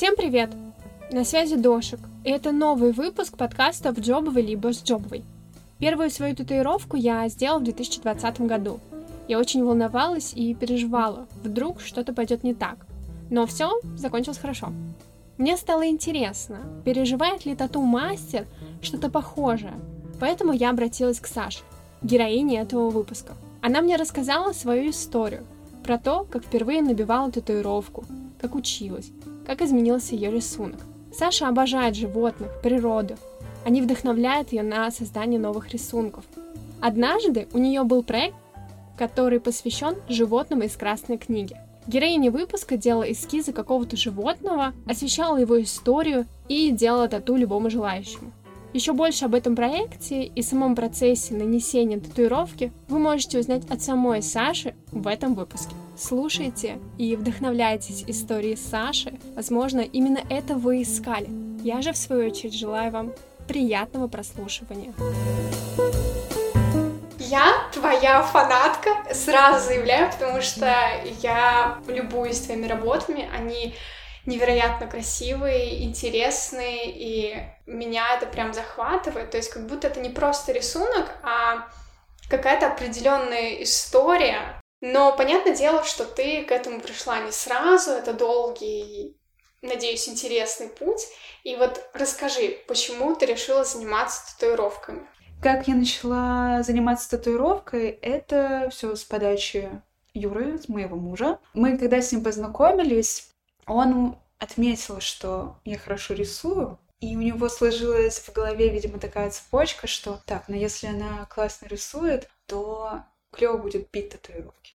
Всем привет! На связи Дошик, и это новый выпуск подкаста «В джобовой либо с джобовой». Первую свою татуировку я сделала в 2020 году. Я очень волновалась и переживала, вдруг что-то пойдет не так. Но все закончилось хорошо. Мне стало интересно, переживает ли тату-мастер что-то похожее, поэтому я обратилась к Саше, героине этого выпуска. Она мне рассказала свою историю, про то, как впервые набивала татуировку, как училась, как изменился ее рисунок. Саша обожает животных, природу. Они вдохновляют ее на создание новых рисунков. Однажды у нее был проект, который посвящен животным из Красной книги. Героиня выпуска делала эскизы какого-то животного, освещала его историю и делала тату любому желающему. Еще больше об этом проекте и самом процессе нанесения татуировки вы можете узнать от самой Саши в этом выпуске. Слушайте и вдохновляйтесь историей Саши. Возможно, именно это вы искали. Я же, в свою очередь, желаю вам приятного прослушивания. Я твоя фанатка, сразу заявляю, потому что я любуюсь твоими работами, они невероятно красивые, интересные, и меня это прям захватывает. То есть как будто это не просто рисунок, а какая-то определенная история. Но понятное дело, что ты к этому пришла не сразу, это долгий, надеюсь, интересный путь. И вот расскажи, почему ты решила заниматься татуировками? Как я начала заниматься татуировкой, это все с подачи Юры, с моего мужа. Мы, когда с ним познакомились, он отметил, что я хорошо рисую, и у него сложилась в голове, видимо, такая цепочка, что так, но если она классно рисует, то клево будет бить татуировки.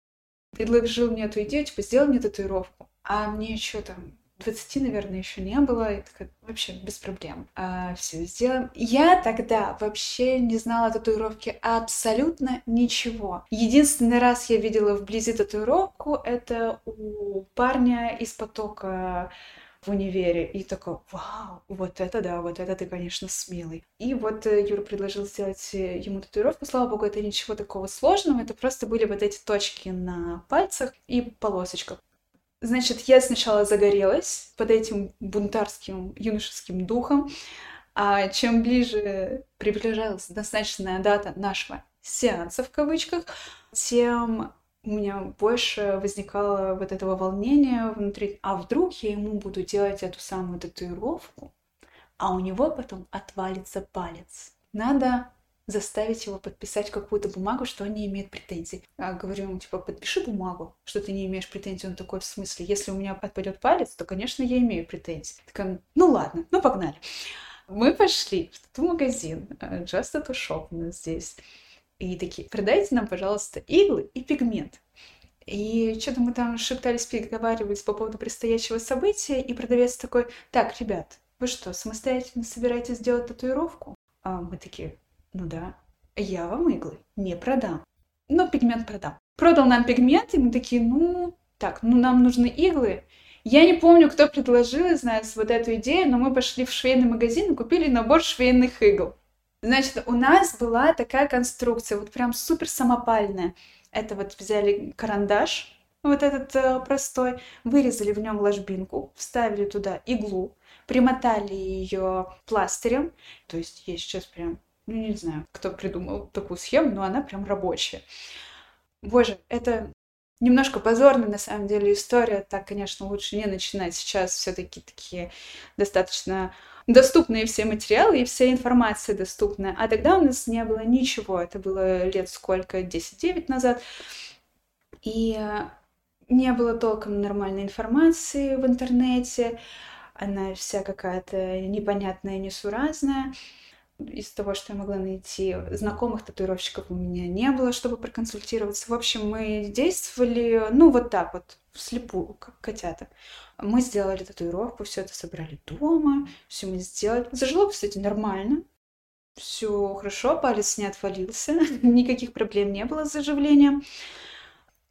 Предложил мне эту идею, типа, сделай мне татуировку. А мне что там, 20, наверное, еще не было, и такая, вообще без проблем. А, все сделаем. Я тогда вообще не знала татуировки абсолютно ничего. Единственный раз я видела вблизи татуировку, это у парня из потока в универе. И такой, вау, вот это да, вот это ты, конечно, смелый. И вот э, Юра предложил сделать э, ему татуировку. Слава богу, это ничего такого сложного. Это просто были вот эти точки на пальцах и полосочка. Значит, я сначала загорелась под этим бунтарским юношеским духом, а чем ближе приближалась достаточная дата нашего сеанса в кавычках, тем у меня больше возникало вот этого волнения внутри. А вдруг я ему буду делать эту самую татуировку, а у него потом отвалится палец. Надо заставить его подписать какую-то бумагу, что он не имеет претензий. А говорю ему, типа, подпиши бумагу, что ты не имеешь претензий. Он такой, в смысле, если у меня отпадет палец, то, конечно, я имею претензии. Такая, ну ладно, ну погнали. Мы пошли в тату-магазин, э, Just Tattoo Shop у нас здесь. И такие, продайте нам, пожалуйста, иглы и пигмент. И что-то мы там шептались, переговаривались по поводу предстоящего события, и продавец такой, так, ребят, вы что, самостоятельно собираетесь сделать татуировку? А мы такие, ну да, я вам иглы не продам. Но пигмент продам. Продал нам пигмент, и мы такие, ну, так, ну нам нужны иглы. Я не помню, кто предложил из нас вот эту идею, но мы пошли в швейный магазин и купили набор швейных игл. Значит, у нас была такая конструкция, вот прям супер самопальная. Это вот взяли карандаш, вот этот э, простой, вырезали в нем ложбинку, вставили туда иглу, примотали ее пластырем. То есть я сейчас прям ну, не знаю, кто придумал такую схему, но она прям рабочая. Боже, это немножко позорная на самом деле история. Так, конечно, лучше не начинать. Сейчас все-таки такие достаточно доступные все материалы и вся информация доступна. А тогда у нас не было ничего. Это было лет сколько? 10-9 назад. И не было толком нормальной информации в интернете. Она вся какая-то непонятная, несуразная из того, что я могла найти. Знакомых татуировщиков у меня не было, чтобы проконсультироваться. В общем, мы действовали, ну, вот так вот, вслепую, как котята. Мы сделали татуировку, все это собрали дома, все мы сделали. Зажило, кстати, нормально. Все хорошо, палец не отвалился, никаких проблем не было с заживлением.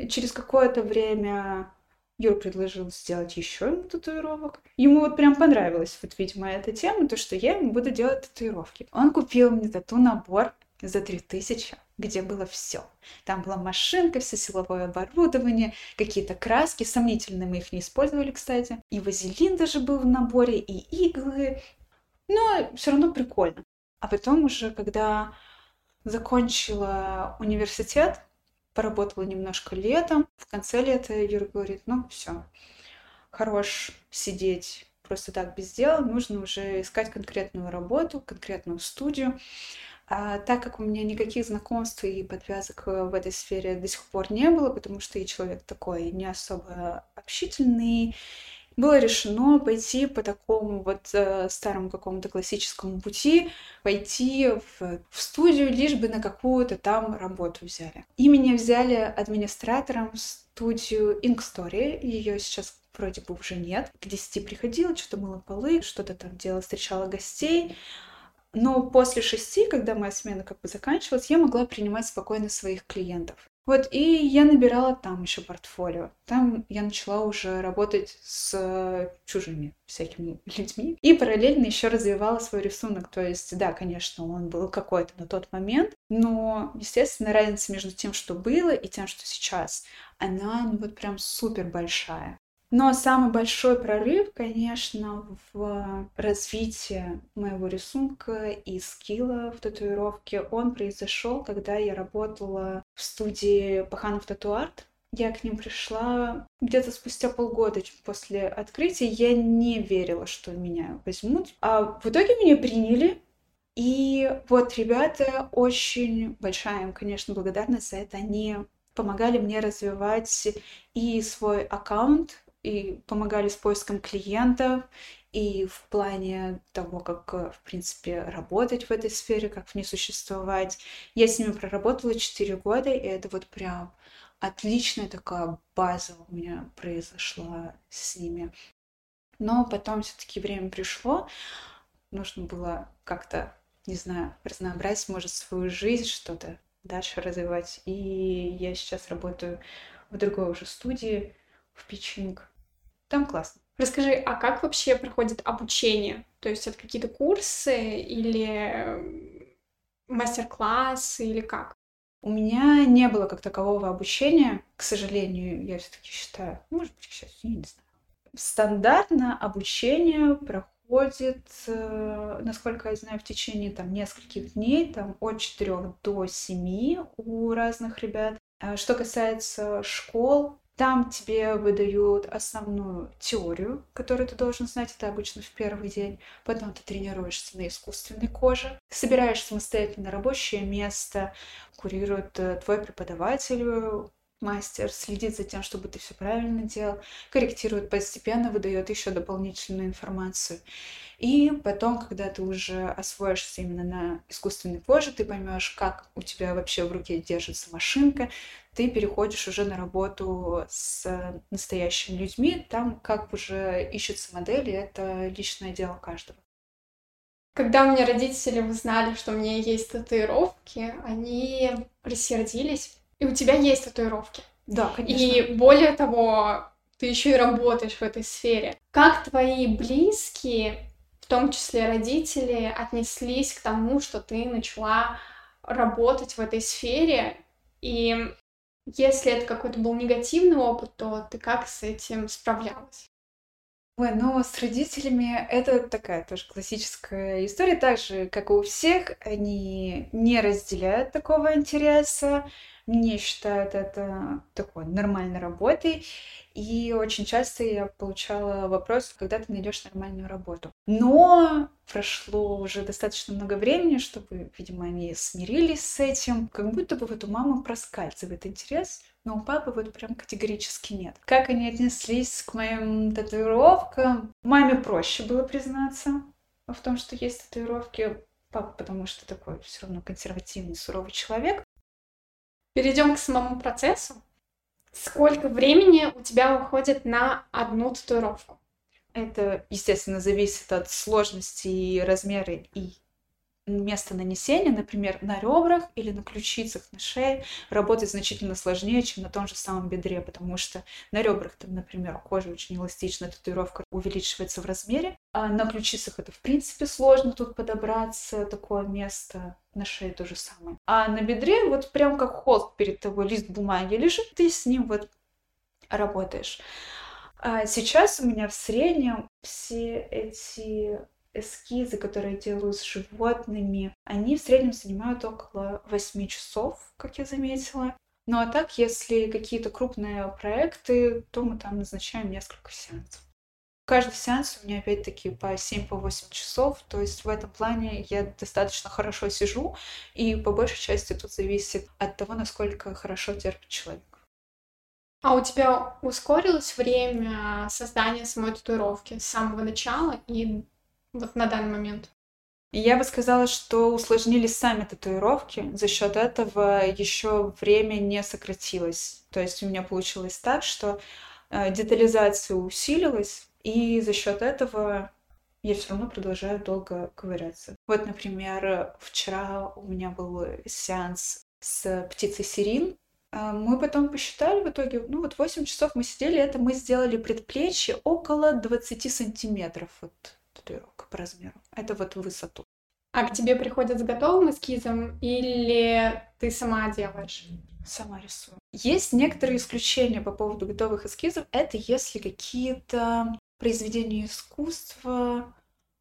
Через какое-то время Юр предложил сделать еще ему татуировок. Ему вот прям понравилась вот, видимо, эта тема, то, что я ему буду делать татуировки. Он купил мне тату-набор. за 3000, где было все. Там была машинка, все силовое оборудование, какие-то краски, сомнительные мы их не использовали, кстати. И вазелин даже был в наборе, и иглы. Но все равно прикольно. А потом уже, когда закончила университет, поработала немножко летом, в конце лета Юра говорит, ну все, хорош сидеть просто так без дела, нужно уже искать конкретную работу, конкретную студию. А так как у меня никаких знакомств и подвязок э, в этой сфере до сих пор не было, потому что я человек такой не особо общительный, было решено пойти по такому вот э, старому какому-то классическому пути, пойти в, в студию, лишь бы на какую-то там работу взяли. И меня взяли администратором в студию Ink Story. Ее сейчас вроде бы уже нет. К 10 приходила, что-то мыла полы, что-то там делала, встречала гостей. Но после шести, когда моя смена как бы заканчивалась, я могла принимать спокойно своих клиентов. Вот, и я набирала там еще портфолио. Там я начала уже работать с чужими всякими людьми. И параллельно еще развивала свой рисунок. То есть, да, конечно, он был какой-то на тот момент, но, естественно, разница между тем, что было, и тем, что сейчас, она, ну вот прям супер большая. Но самый большой прорыв, конечно, в развитии моего рисунка и скилла в татуировке, он произошел, когда я работала в студии Паханов Татуарт. Я к ним пришла где-то спустя полгода после открытия. Я не верила, что меня возьмут. А в итоге меня приняли. И вот ребята, очень большая им, конечно, благодарность за это. Они помогали мне развивать и свой аккаунт и помогали с поиском клиентов, и в плане того, как, э, в принципе, работать в этой сфере, как в ней существовать. Я с ними проработала 4 года, и это вот прям отличная такая база у меня произошла с ними. Но потом все-таки время пришло, нужно было как-то, не знаю, разнообразить, может, свою жизнь, что-то дальше развивать. И я сейчас работаю в другой уже студии, в Пичинг. Там классно. Расскажи, а как вообще проходит обучение? То есть это какие-то курсы или мастер-классы или как? У меня не было как такового обучения, к сожалению, я все-таки считаю, может быть, сейчас я не знаю. Стандартно обучение проходит, э, насколько я знаю, в течение там нескольких дней, там от 4 до 7 у разных ребят. А что касается школ, там тебе выдают основную теорию, которую ты должен знать, это обычно в первый день. Потом ты тренируешься на искусственной коже, собираешь самостоятельно рабочее место, курирует э, твой преподаватель, мастер следит за тем, чтобы ты все правильно делал, корректирует постепенно, выдает еще дополнительную информацию. И потом, когда ты уже освоишься именно на искусственной коже, ты поймешь, как у тебя вообще в руке держится машинка, ты переходишь уже на работу с настоящими людьми. Там как уже ищутся модели, это личное дело каждого. Когда у меня родители узнали, что у меня есть татуировки, они рассердились. И у тебя есть татуировки. Да, конечно. И более того, ты еще и работаешь в этой сфере. Как твои близкие, в том числе родители, отнеслись к тому, что ты начала работать в этой сфере? И если это какой-то был негативный опыт, то ты как с этим справлялась? Ой, ну с родителями это такая тоже классическая история. Так же, как и у всех, они не разделяют такого интереса, не считают это такой нормальной работой. И очень часто я получала вопрос, когда ты найдешь нормальную работу. Но прошло уже достаточно много времени, чтобы, видимо, они смирились с этим. Как будто бы вот у мамы проскальзывает интерес, но у папы вот прям категорически нет. Как они отнеслись к моим татуировкам? Маме проще было признаться в том, что есть татуировки. Папа, потому что такой все равно консервативный, суровый человек. Перейдем к самому процессу. Сколько времени у тебя уходит на одну татуировку? Это, естественно, зависит от сложности и размера и места нанесения, например, на ребрах или на ключицах, на шее, работать значительно сложнее, чем на том же самом бедре, потому что на ребрах, там, например, кожа очень эластичная, татуировка увеличивается в размере, на ключицах это, в принципе, сложно тут подобраться, такое место. На шее то же самое. А на бедре вот прям как холст перед тобой, лист бумаги лежит, ты с ним вот работаешь. А сейчас у меня в среднем все эти эскизы, которые я делаю с животными, они в среднем занимают около 8 часов, как я заметила. Ну а так, если какие-то крупные проекты, то мы там назначаем несколько сеансов. Каждый сеанс у меня опять-таки по 7-8 по часов, то есть в этом плане я достаточно хорошо сижу, и по большей части тут зависит от того, насколько хорошо терпит человек. А у тебя ускорилось время создания самой татуировки с самого начала и вот на данный момент? Я бы сказала, что усложнились сами татуировки. За счет этого еще время не сократилось. То есть у меня получилось так, что э, детализация усилилась, и за счет этого я все равно продолжаю долго ковыряться. Вот, например, вчера у меня был сеанс с птицей Сирин. А, мы потом посчитали в итоге, ну вот 8 часов мы сидели, это мы сделали предплечье около 20 сантиметров вот татуировка по размеру. Это вот высоту. А к тебе приходят с готовым эскизом или ты сама делаешь? Сама рисую. Есть некоторые исключения по поводу готовых эскизов. Это если какие-то произведения искусства,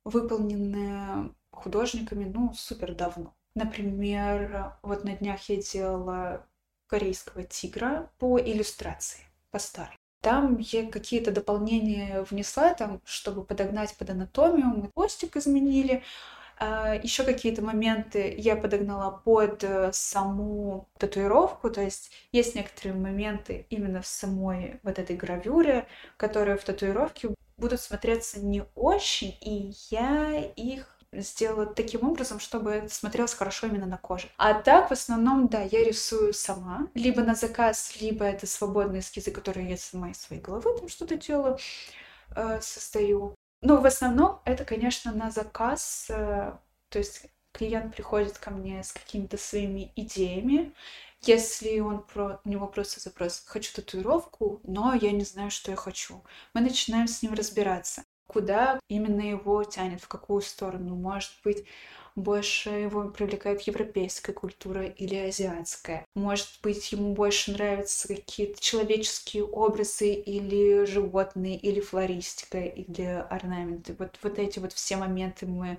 выполненные художниками, ну, супер давно. Например, вот на днях я делала корейского тигра по иллюстрации, по старой. Там я какие-то дополнения внесла, там, чтобы подогнать под анатомию, мы хвостик изменили, Еще какие-то моменты я подогнала под э, саму татуировку, то есть есть некоторые моменты именно в самой вот этой гравюре, которые в татуировке будут смотреться не очень, и я их сделала таким образом, чтобы это смотрелось хорошо именно на коже. А так, в основном, да, я рисую сама, либо на заказ, либо это свободные эскизы, которые я сама из своей головы там что-то делаю, э, состою. Но в основном это, конечно, на заказ, э, то есть клиент приходит ко мне с какими-то своими идеями, если он про, у него просто запрос «хочу татуировку, но я не знаю, что я хочу», мы начинаем с ним разбираться, куда именно его тянет, в какую сторону. Может быть, больше его привлекает европейская культура или азиатская. Может быть, ему больше нравятся какие-то человеческие образы или животные, или флористика, или орнаменты. Вот, вот эти вот все моменты мы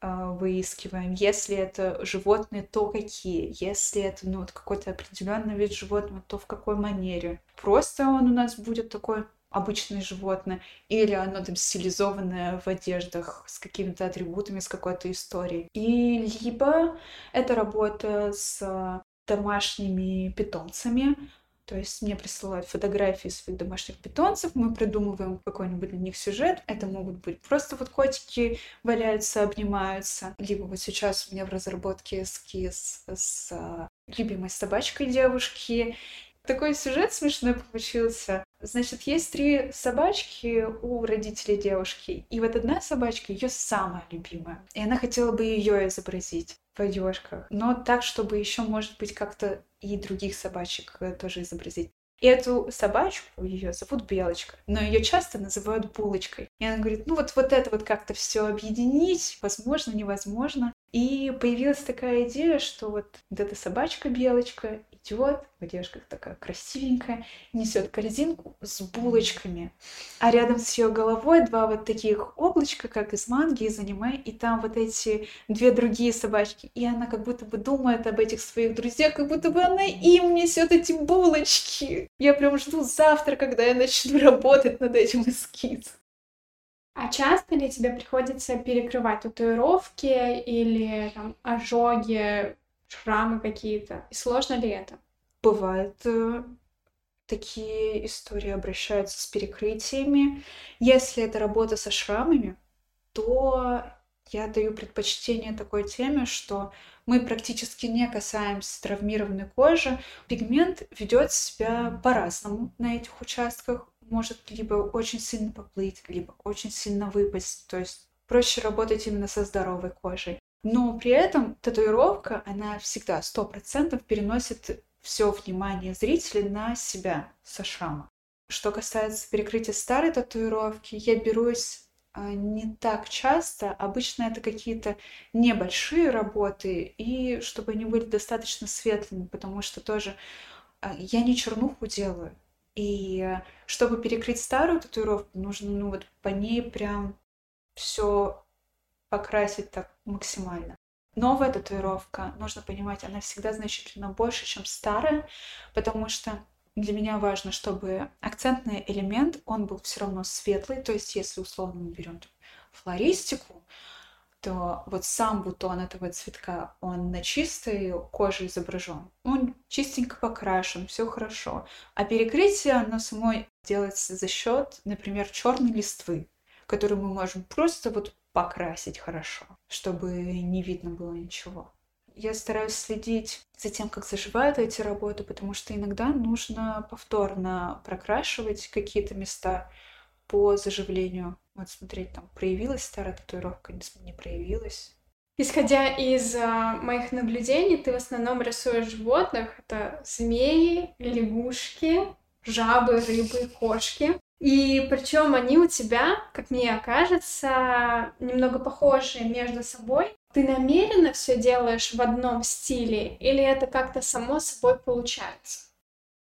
а, выискиваем. Если это животные, то какие? Если это ну, вот какой-то определенный вид животного, то в какой манере? Просто он у нас будет такой обычное животное, или оно там стилизованное в одеждах с какими-то атрибутами, с какой-то историей. И либо это работа с домашними питомцами, то есть мне присылают фотографии своих домашних питомцев, мы придумываем какой-нибудь для них сюжет. Это могут быть просто вот котики валяются, обнимаются. Либо вот сейчас у меня в разработке эскиз с а, любимой собачкой девушки. Такой сюжет смешной получился. Значит, есть три собачки у родителей девушки, и вот одна собачка ее самая любимая, и она хотела бы ее изобразить в одежках, но так, чтобы еще, может быть, как-то и других собачек э, тоже изобразить. И эту собачку, ее зовут Белочка, но ее часто называют Булочкой. И она говорит, ну вот, вот это вот как-то все объединить, возможно, невозможно. И появилась такая идея, что вот, вот эта собачка Белочка идет, девушка такая красивенькая, несет корзинку с булочками. А рядом с ее головой два вот таких облачка, как из манги, из аниме, и там вот эти две другие собачки. И она как будто бы думает об этих своих друзьях, как будто бы она им несет эти булочки. Я прям жду завтра, когда я начну работать над этим эскизом. А часто ли тебе приходится перекрывать татуировки или там ожоги, шрамы какие-то? И сложно ли это? Бывает э, такие истории обращаются с перекрытиями. Если это работа со шрамами, то я даю предпочтение такой теме, что мы практически не касаемся травмированной кожи. Пигмент ведет себя по-разному на этих участках может либо очень сильно поплыть, либо очень сильно выпасть. То есть проще работать именно со здоровой кожей. Но при этом татуировка, она всегда сто процентов переносит все внимание зрителя на себя со шрама. Что касается перекрытия старой татуировки, я берусь а, не так часто. Обычно это какие-то небольшие работы, и чтобы они были достаточно светлыми, потому что тоже а, я не чернуху делаю. И чтобы перекрыть старую татуировку, нужно, ну вот по ней прям все покрасить так максимально. Новая татуировка, нужно понимать, она всегда значительно больше, чем старая, потому что для меня важно, чтобы акцентный элемент, он был все равно светлый, то есть если условно мы берем флористику, то вот сам бутон этого цветка, он на чистой коже изображен. Он чистенько покрашен, все хорошо. А перекрытие, оно самой делается за счет, например, черной листвы, которую мы можем просто вот покрасить хорошо, чтобы не видно было ничего. Я стараюсь следить за тем, как заживают эти работы, потому что иногда нужно повторно прокрашивать какие-то места по заживлению. Вот смотреть, там проявилась старая татуировка, не проявилась. Исходя из э, моих наблюдений, ты в основном рисуешь животных. Это змеи, лягушки, жабы, рыбы, кошки. И причем они у тебя, как мне кажется, немного похожи между собой. Ты намеренно все делаешь в одном стиле, или это как-то само собой получается?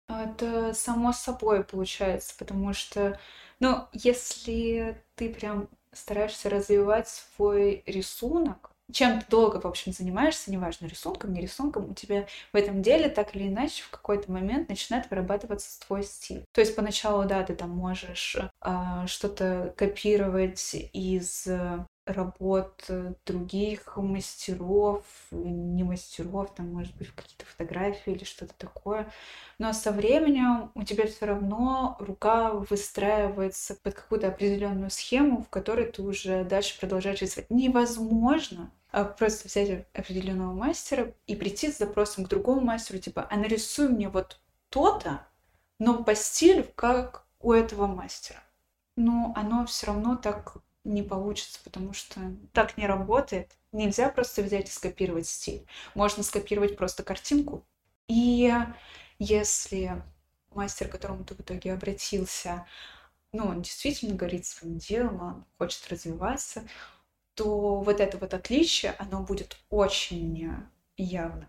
Это само собой получается, потому что, ну, если ты прям стараешься развивать свой рисунок, чем ты долго, в общем, занимаешься, неважно, рисунком, не рисунком, у тебя в этом деле так или иначе в какой-то момент начинает вырабатываться твой стиль. То есть поначалу, да, ты там можешь э, что-то копировать из работ других мастеров, не мастеров, там, может быть, какие-то фотографии или что-то такое. Но со временем у тебя все равно рука выстраивается под какую-то определенную схему, в которой ты уже дальше продолжаешь рисовать. Невозможно просто взять определенного мастера и прийти с запросом к другому мастеру, типа, а нарисуй мне вот то-то, но по стилю, как у этого мастера. Но оно все равно так не получится, потому что так не работает. Нельзя просто взять и скопировать стиль. Можно скопировать просто картинку. И если мастер, к которому ты в итоге обратился, ну, он действительно горит своим делом, он хочет развиваться, то вот это вот отличие, оно будет очень явно.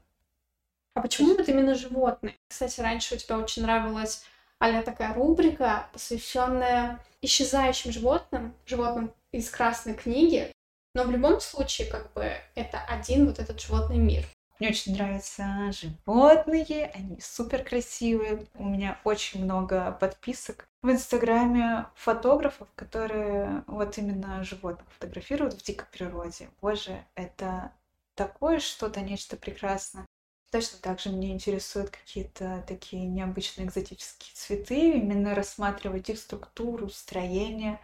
А почему вот именно животные? Кстати, раньше у тебя очень нравилась а такая рубрика, посвященная исчезающим животным, животным из красной книги. Но в любом случае, как бы, это один вот этот животный мир. Мне очень нравятся животные, они супер красивые. У меня очень много подписок в Инстаграме фотографов, которые вот именно животных фотографируют в дикой природе. Боже, это такое что-то, нечто прекрасное. Точно так же меня интересуют какие-то такие необычные экзотические цветы, именно рассматривать их структуру, строение.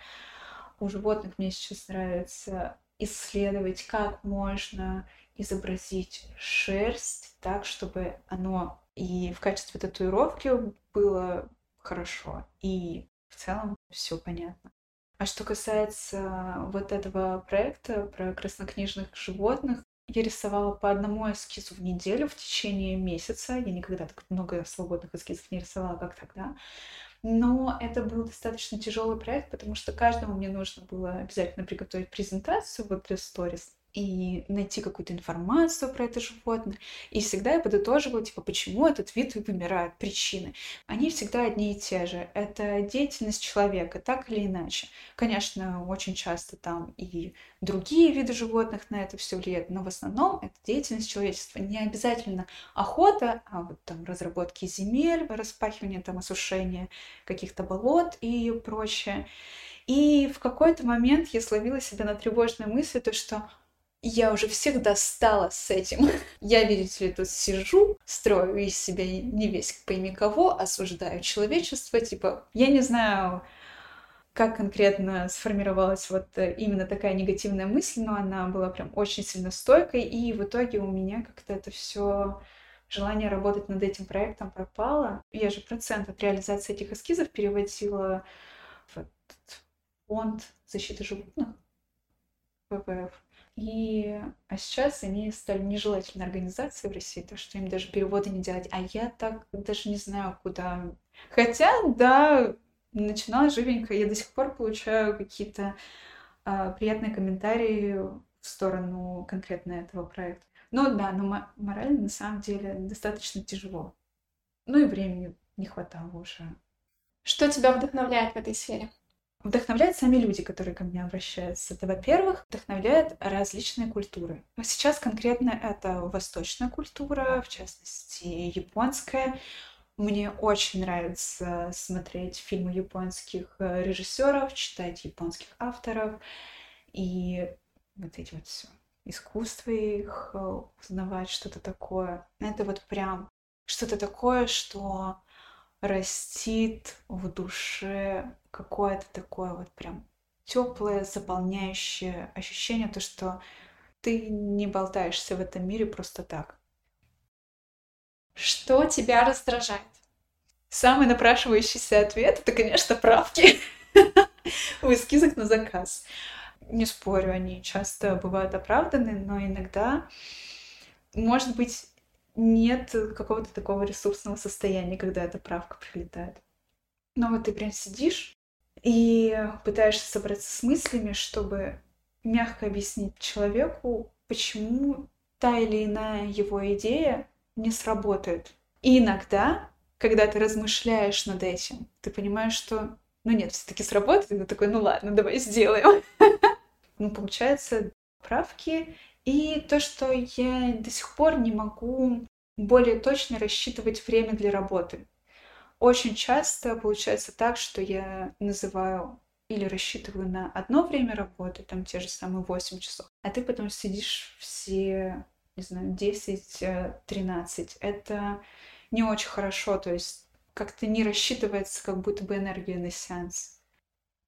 У животных мне сейчас нравится исследовать, как можно изобразить шерсть так, чтобы оно и в качестве татуировки было хорошо, и в целом все понятно. А что касается вот этого проекта про краснокнижных животных, я рисовала по одному эскизу в неделю в течение месяца. Я никогда так много свободных эскизов не рисовала, как тогда. Но это был достаточно тяжелый проект, потому что каждому мне нужно было обязательно приготовить презентацию вот для сторис и найти какую-то информацию про это животное. И всегда я подытоживала, типа, почему этот вид вымирает, причины. Они всегда одни и те же. Это деятельность человека, так или иначе. Конечно, очень часто там и другие виды животных на это все влияют, но в основном это деятельность человечества. Не обязательно охота, а вот там разработки земель, распахивание, там осушение каких-то болот и прочее. И в какой-то момент я словила себя на тревожной мысли, то что я уже всех достала с этим. Я, видите ли, тут сижу, строю из себя не весь пойми кого, осуждаю человечество, типа, я не знаю, как конкретно сформировалась вот э, именно такая негативная мысль, но она была прям очень сильно стойкой, и в итоге у меня как-то это все желание работать над этим проектом пропало. Я же процент от реализации этих эскизов переводила в фонд защиты животных, ВВФ. И а сейчас они стали нежелательной организацией в России, то что им даже переводы не делать. А я так даже не знаю, куда. Хотя, да, начинала живенько, я до сих пор получаю какие-то а, приятные комментарии в сторону конкретно этого проекта. Ну да, но морально на самом деле достаточно тяжело. Ну и времени не хватало уже. Что тебя вдохновляет в этой сфере? Вдохновляют сами люди, которые ко мне обращаются. Это, во-первых, вдохновляют различные культуры. Сейчас конкретно это восточная культура, в частности, японская. Мне очень нравится смотреть фильмы японских э, режиссеров, читать японских авторов и вот эти вот все искусство их, э, узнавать что-то такое. Это вот прям что-то такое, что растит в душе какое-то такое вот прям теплое, заполняющее ощущение, то, что ты не болтаешься в этом мире просто так. Что тебя раздражает? Самый напрашивающийся ответ — это, конечно, правки в эскизах на заказ. Не спорю, они часто бывают оправданы, но иногда, может быть, нет какого-то такого ресурсного состояния, когда эта правка прилетает. Но вот ты прям сидишь и пытаешься собраться с мыслями, чтобы мягко объяснить человеку, почему та или иная его идея не сработает. И иногда, когда ты размышляешь над этим, ты понимаешь, что ну нет, все-таки сработает, и ты такой, ну ладно, давай сделаем. Ну, получается, правки и то, что я до сих пор не могу более точно рассчитывать время для работы. Очень часто получается так, что я называю или рассчитываю на одно время работы, там те же самые 8 часов, а ты потом сидишь все, не знаю, 10-13. Э, Это не очень хорошо, то есть как-то не рассчитывается как будто бы энергия на сеанс.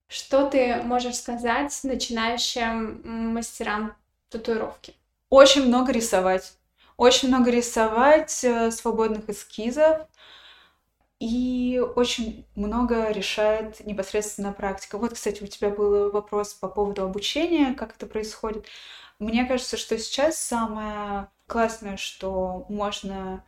Что ты можешь сказать начинающим мастерам татуировки? Очень много рисовать. Очень много рисовать, э, свободных эскизов. И очень много решает непосредственно практика. Вот, кстати, у тебя был вопрос по поводу обучения, как это происходит. Мне кажется, что сейчас самое классное, что можно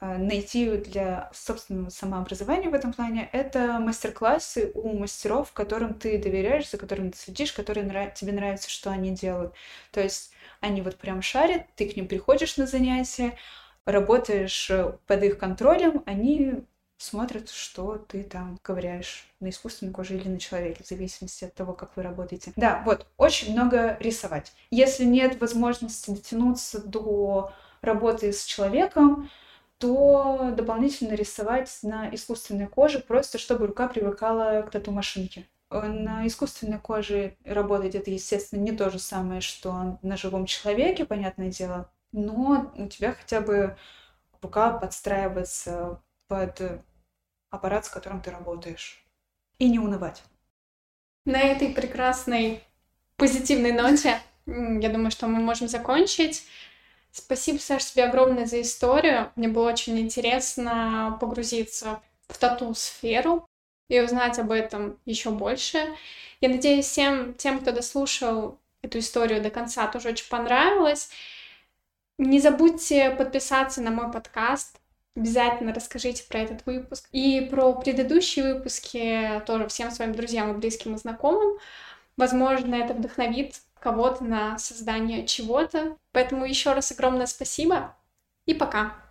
найти для собственного самообразования в этом плане, это мастер-классы у мастеров, которым ты доверяешь, за которыми ты следишь, которые нрав... тебе нравится, что они делают. То есть они вот прям шарят, ты к ним приходишь на занятия, работаешь э, под их контролем, они смотрят, что ты там ковыряешь на искусственной коже или на человеке, в зависимости от того, как вы работаете. Да, вот, очень много рисовать. Если нет возможности дотянуться до работы с человеком, то дополнительно рисовать на искусственной коже, просто чтобы рука привыкала к тату-машинке. На искусственной коже работать это, естественно, не то же самое, что на живом человеке, понятное дело, но у тебя хотя бы рука подстраивается под аппарат, с которым ты работаешь. И не унывать. На этой прекрасной позитивной ноте, я думаю, что мы можем закончить. Спасибо, Саша, тебе огромное за историю. Мне было очень интересно погрузиться в тату-сферу и узнать об этом еще больше. Я надеюсь, всем тем, кто дослушал эту историю до конца, тоже очень понравилось. Не забудьте подписаться на мой подкаст. Обязательно расскажите про этот выпуск. И про предыдущие выпуски тоже всем своим друзьям и близким и знакомым. Возможно, это вдохновит кого-то на создание чего-то. Поэтому еще раз огромное спасибо и пока.